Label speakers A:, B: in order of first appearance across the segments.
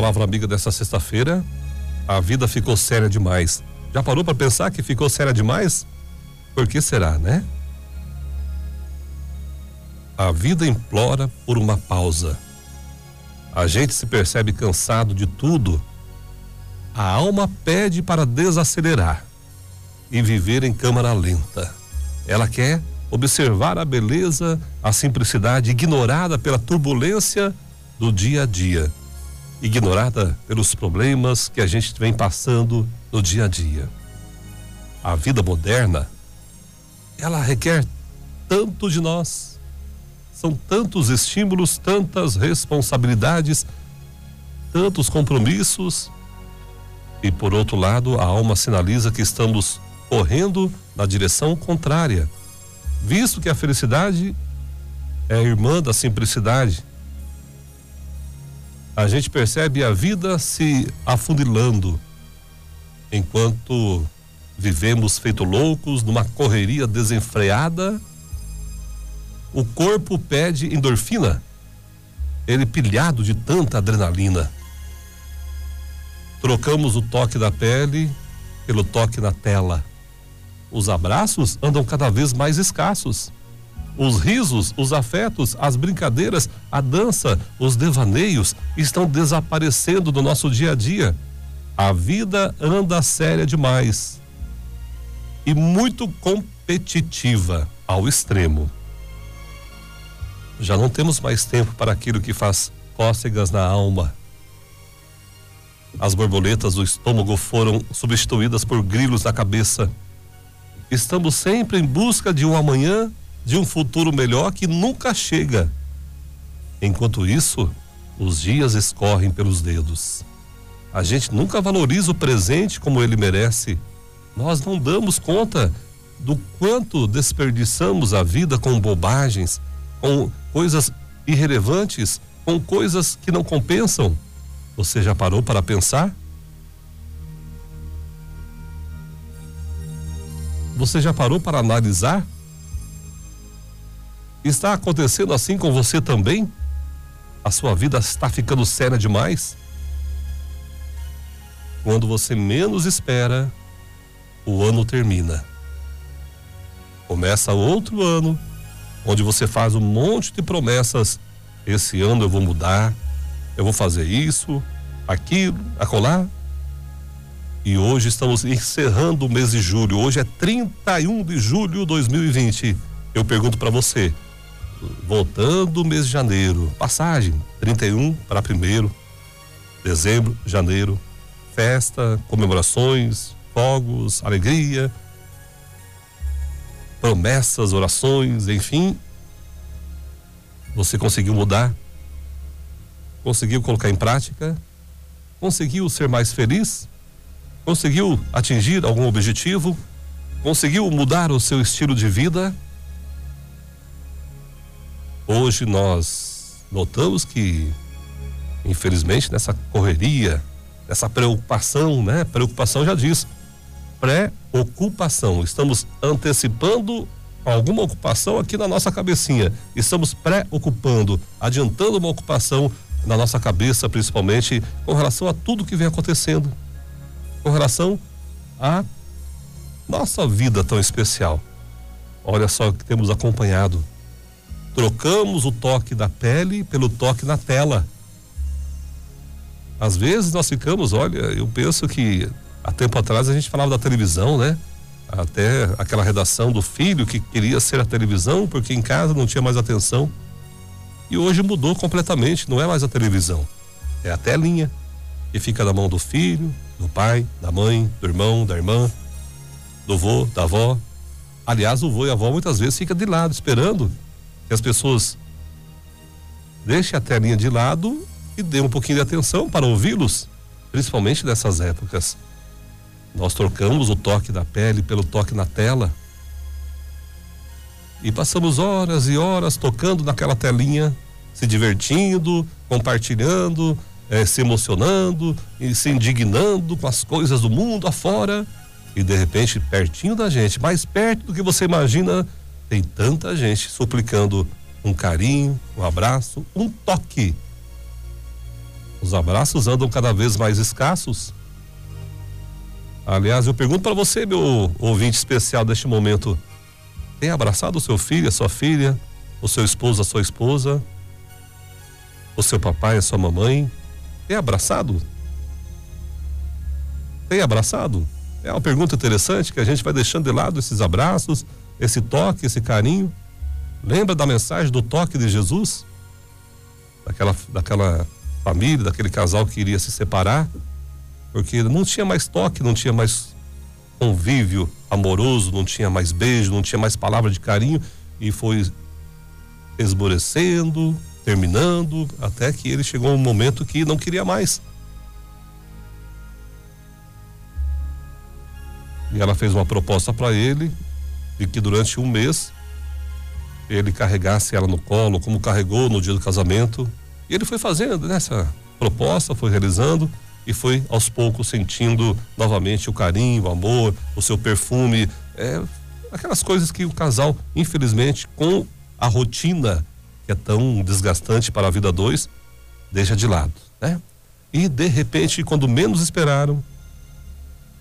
A: palavra amiga dessa sexta-feira. A vida ficou séria demais. Já parou para pensar que ficou séria demais? Por que será, né? A vida implora por uma pausa. A gente se percebe cansado de tudo. A alma pede para desacelerar e viver em câmara lenta. Ela quer observar a beleza, a simplicidade ignorada pela turbulência do dia a dia, ignorada pelos problemas que a gente vem passando no dia a dia. A vida moderna, ela requer tanto de nós. São tantos estímulos, tantas responsabilidades, tantos compromissos. E por outro lado, a alma sinaliza que estamos correndo na direção contrária, visto que a felicidade é irmã da simplicidade. A gente percebe a vida se afundilando, enquanto vivemos feito loucos numa correria desenfreada. O corpo pede endorfina, ele pilhado de tanta adrenalina. Trocamos o toque da pele pelo toque na tela. Os abraços andam cada vez mais escassos. Os risos, os afetos, as brincadeiras, a dança, os devaneios estão desaparecendo do nosso dia a dia. A vida anda séria demais e muito competitiva ao extremo. Já não temos mais tempo para aquilo que faz cócegas na alma. As borboletas do estômago foram substituídas por grilos na cabeça Estamos sempre em busca de um amanhã, de um futuro melhor que nunca chega. Enquanto isso, os dias escorrem pelos dedos. A gente nunca valoriza o presente como ele merece. Nós não damos conta do quanto desperdiçamos a vida com bobagens, com coisas irrelevantes, com coisas que não compensam. Você já parou para pensar? Você já parou para analisar? Está acontecendo assim com você também? A sua vida está ficando séria demais? Quando você menos espera, o ano termina. Começa outro ano, onde você faz um monte de promessas. Esse ano eu vou mudar, eu vou fazer isso, aquilo, acolá. E hoje estamos encerrando o mês de julho. Hoje é 31 de julho de 2020. Eu pergunto para você, voltando o mês de janeiro, passagem 31 para primeiro, dezembro, janeiro, festa, comemorações, fogos, alegria, promessas, orações, enfim. Você conseguiu mudar? Conseguiu colocar em prática? Conseguiu ser mais feliz? Conseguiu atingir algum objetivo? Conseguiu mudar o seu estilo de vida? Hoje nós notamos que, infelizmente, nessa correria, nessa preocupação, né? Preocupação já diz, pré-ocupação. Estamos antecipando alguma ocupação aqui na nossa cabecinha. Estamos pré-ocupando, adiantando uma ocupação na nossa cabeça, principalmente com relação a tudo que vem acontecendo com relação à nossa vida tão especial. Olha só o que temos acompanhado. Trocamos o toque da pele pelo toque na tela. Às vezes nós ficamos, olha, eu penso que há tempo atrás a gente falava da televisão, né? Até aquela redação do filho que queria ser a televisão porque em casa não tinha mais atenção. E hoje mudou completamente, não é mais a televisão, é a telinha que fica na mão do filho, do pai, da mãe, do irmão, da irmã, do vô, da avó. Aliás, o vô e a avó muitas vezes fica de lado esperando que as pessoas deixem a telinha de lado e dêem um pouquinho de atenção para ouvi-los, principalmente nessas épocas. Nós trocamos o toque da pele pelo toque na tela e passamos horas e horas tocando naquela telinha, se divertindo, compartilhando, é, se emocionando e se indignando com as coisas do mundo afora. E de repente, pertinho da gente, mais perto do que você imagina, tem tanta gente suplicando um carinho, um abraço, um toque. Os abraços andam cada vez mais escassos. Aliás, eu pergunto para você, meu ouvinte especial deste momento, tem abraçado o seu filho, a sua filha, o seu esposo, a sua esposa, o seu papai, a sua mamãe? Tem abraçado? Tem abraçado? É uma pergunta interessante que a gente vai deixando de lado esses abraços, esse toque, esse carinho. Lembra da mensagem do toque de Jesus? Daquela, daquela família, daquele casal que iria se separar, porque não tinha mais toque, não tinha mais convívio amoroso, não tinha mais beijo, não tinha mais palavra de carinho e foi esmorecendo, terminando, até que ele chegou um momento que não queria mais. E ela fez uma proposta para ele de que durante um mês ele carregasse ela no colo, como carregou no dia do casamento. E ele foi fazendo nessa proposta, foi realizando e foi aos poucos sentindo novamente o carinho, o amor, o seu perfume, é, aquelas coisas que o casal, infelizmente, com a rotina que é tão desgastante para a vida dois, deixa de lado, né? E de repente, quando menos esperaram,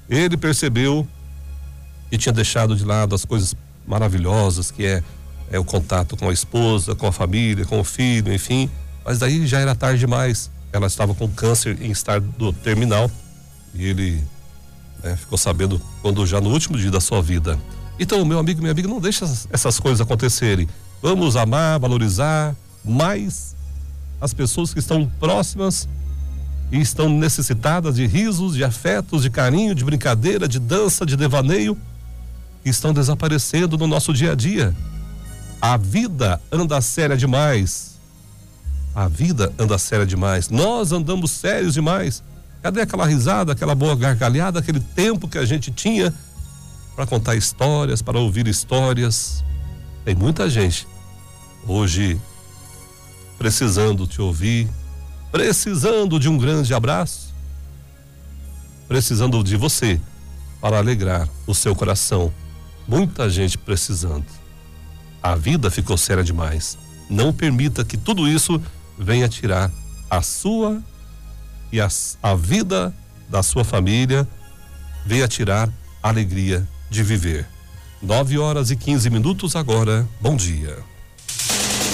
A: ele percebeu que tinha deixado de lado as coisas maravilhosas que é, é o contato com a esposa, com a família, com o filho, enfim. Mas daí já era tarde demais. Ela estava com câncer em estado terminal e ele né, ficou sabendo quando já no último dia da sua vida. Então, meu amigo, minha amiga, não deixe essas coisas acontecerem. Vamos amar, valorizar mais as pessoas que estão próximas e estão necessitadas de risos, de afetos, de carinho, de brincadeira, de dança, de devaneio estão desaparecendo no nosso dia a dia. A vida anda séria demais. A vida anda séria demais. Nós andamos sérios demais. Cadê aquela risada, aquela boa gargalhada, aquele tempo que a gente tinha para contar histórias, para ouvir histórias? Tem muita gente hoje precisando te ouvir, precisando de um grande abraço, precisando de você para alegrar o seu coração muita gente precisando. A vida ficou séria demais. Não permita que tudo isso venha tirar a sua e a, a vida da sua família, venha tirar a alegria de viver. 9 horas e 15 minutos agora. Bom dia.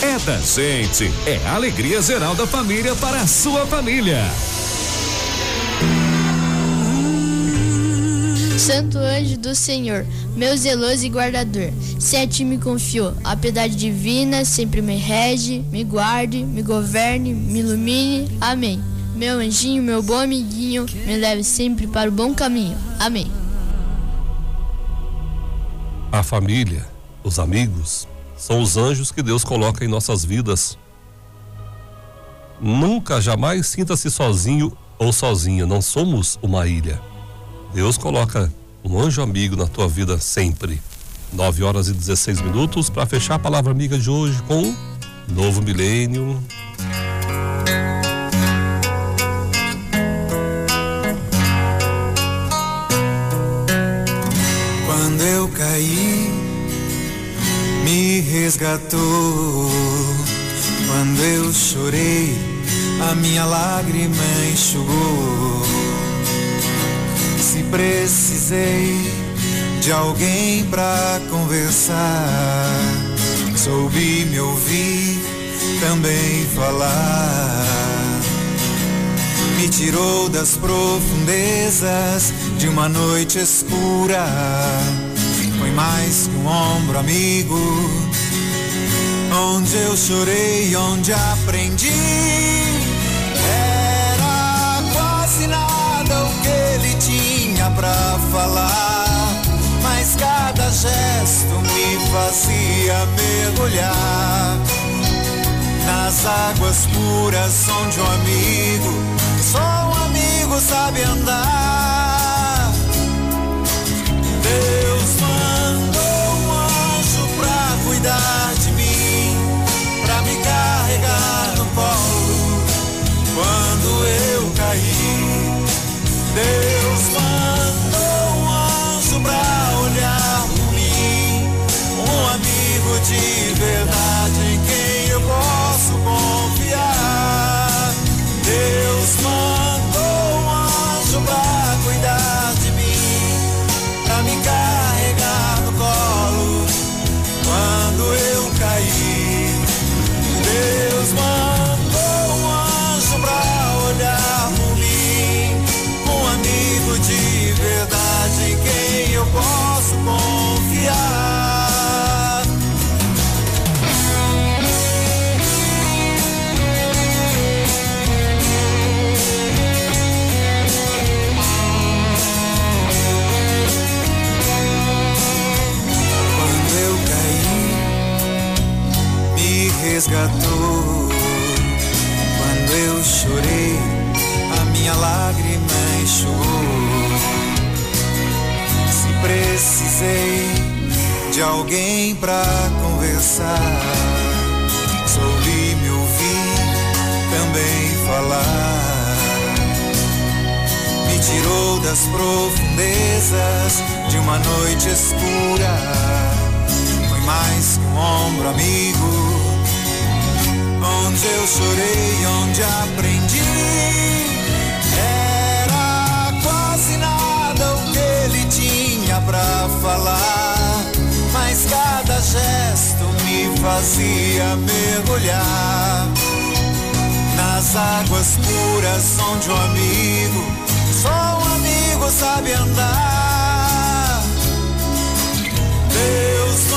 B: É da gente, é a alegria geral da família para a sua família.
C: Santo anjo do Senhor, meu zeloso e guardador, se a ti me confiou, a piedade divina sempre me rege, me guarde, me governe, me ilumine. Amém. Meu anjinho, meu bom amiguinho, me leve sempre para o bom caminho. Amém.
A: A família, os amigos, são os anjos que Deus coloca em nossas vidas. Nunca, jamais sinta-se sozinho ou sozinha, não somos uma ilha. Deus coloca um anjo amigo na tua vida sempre. 9 horas e 16 minutos para fechar a palavra amiga de hoje com Novo Milênio.
D: Quando eu caí, me resgatou. Quando eu chorei, a minha lágrima enxugou se precisei de alguém pra conversar, soube me ouvir, também falar. Me tirou das profundezas de uma noite escura. Foi mais que um ombro amigo, onde eu chorei, onde aprendi. Falar, mas cada gesto me fazia mergulhar nas águas puras onde um amigo, só um amigo sabe andar. Deus mandou um anjo pra cuidar de mim, pra me carregar no colo quando eu caí. Deus mandou alguém pra conversar. Soube me ouvir, também falar. Me tirou das profundezas de uma noite escura. Foi mais que um ombro amigo, onde eu chorei, onde aprendi. fazia mergulhar nas águas puras onde o um amigo, só um amigo sabe andar. Deus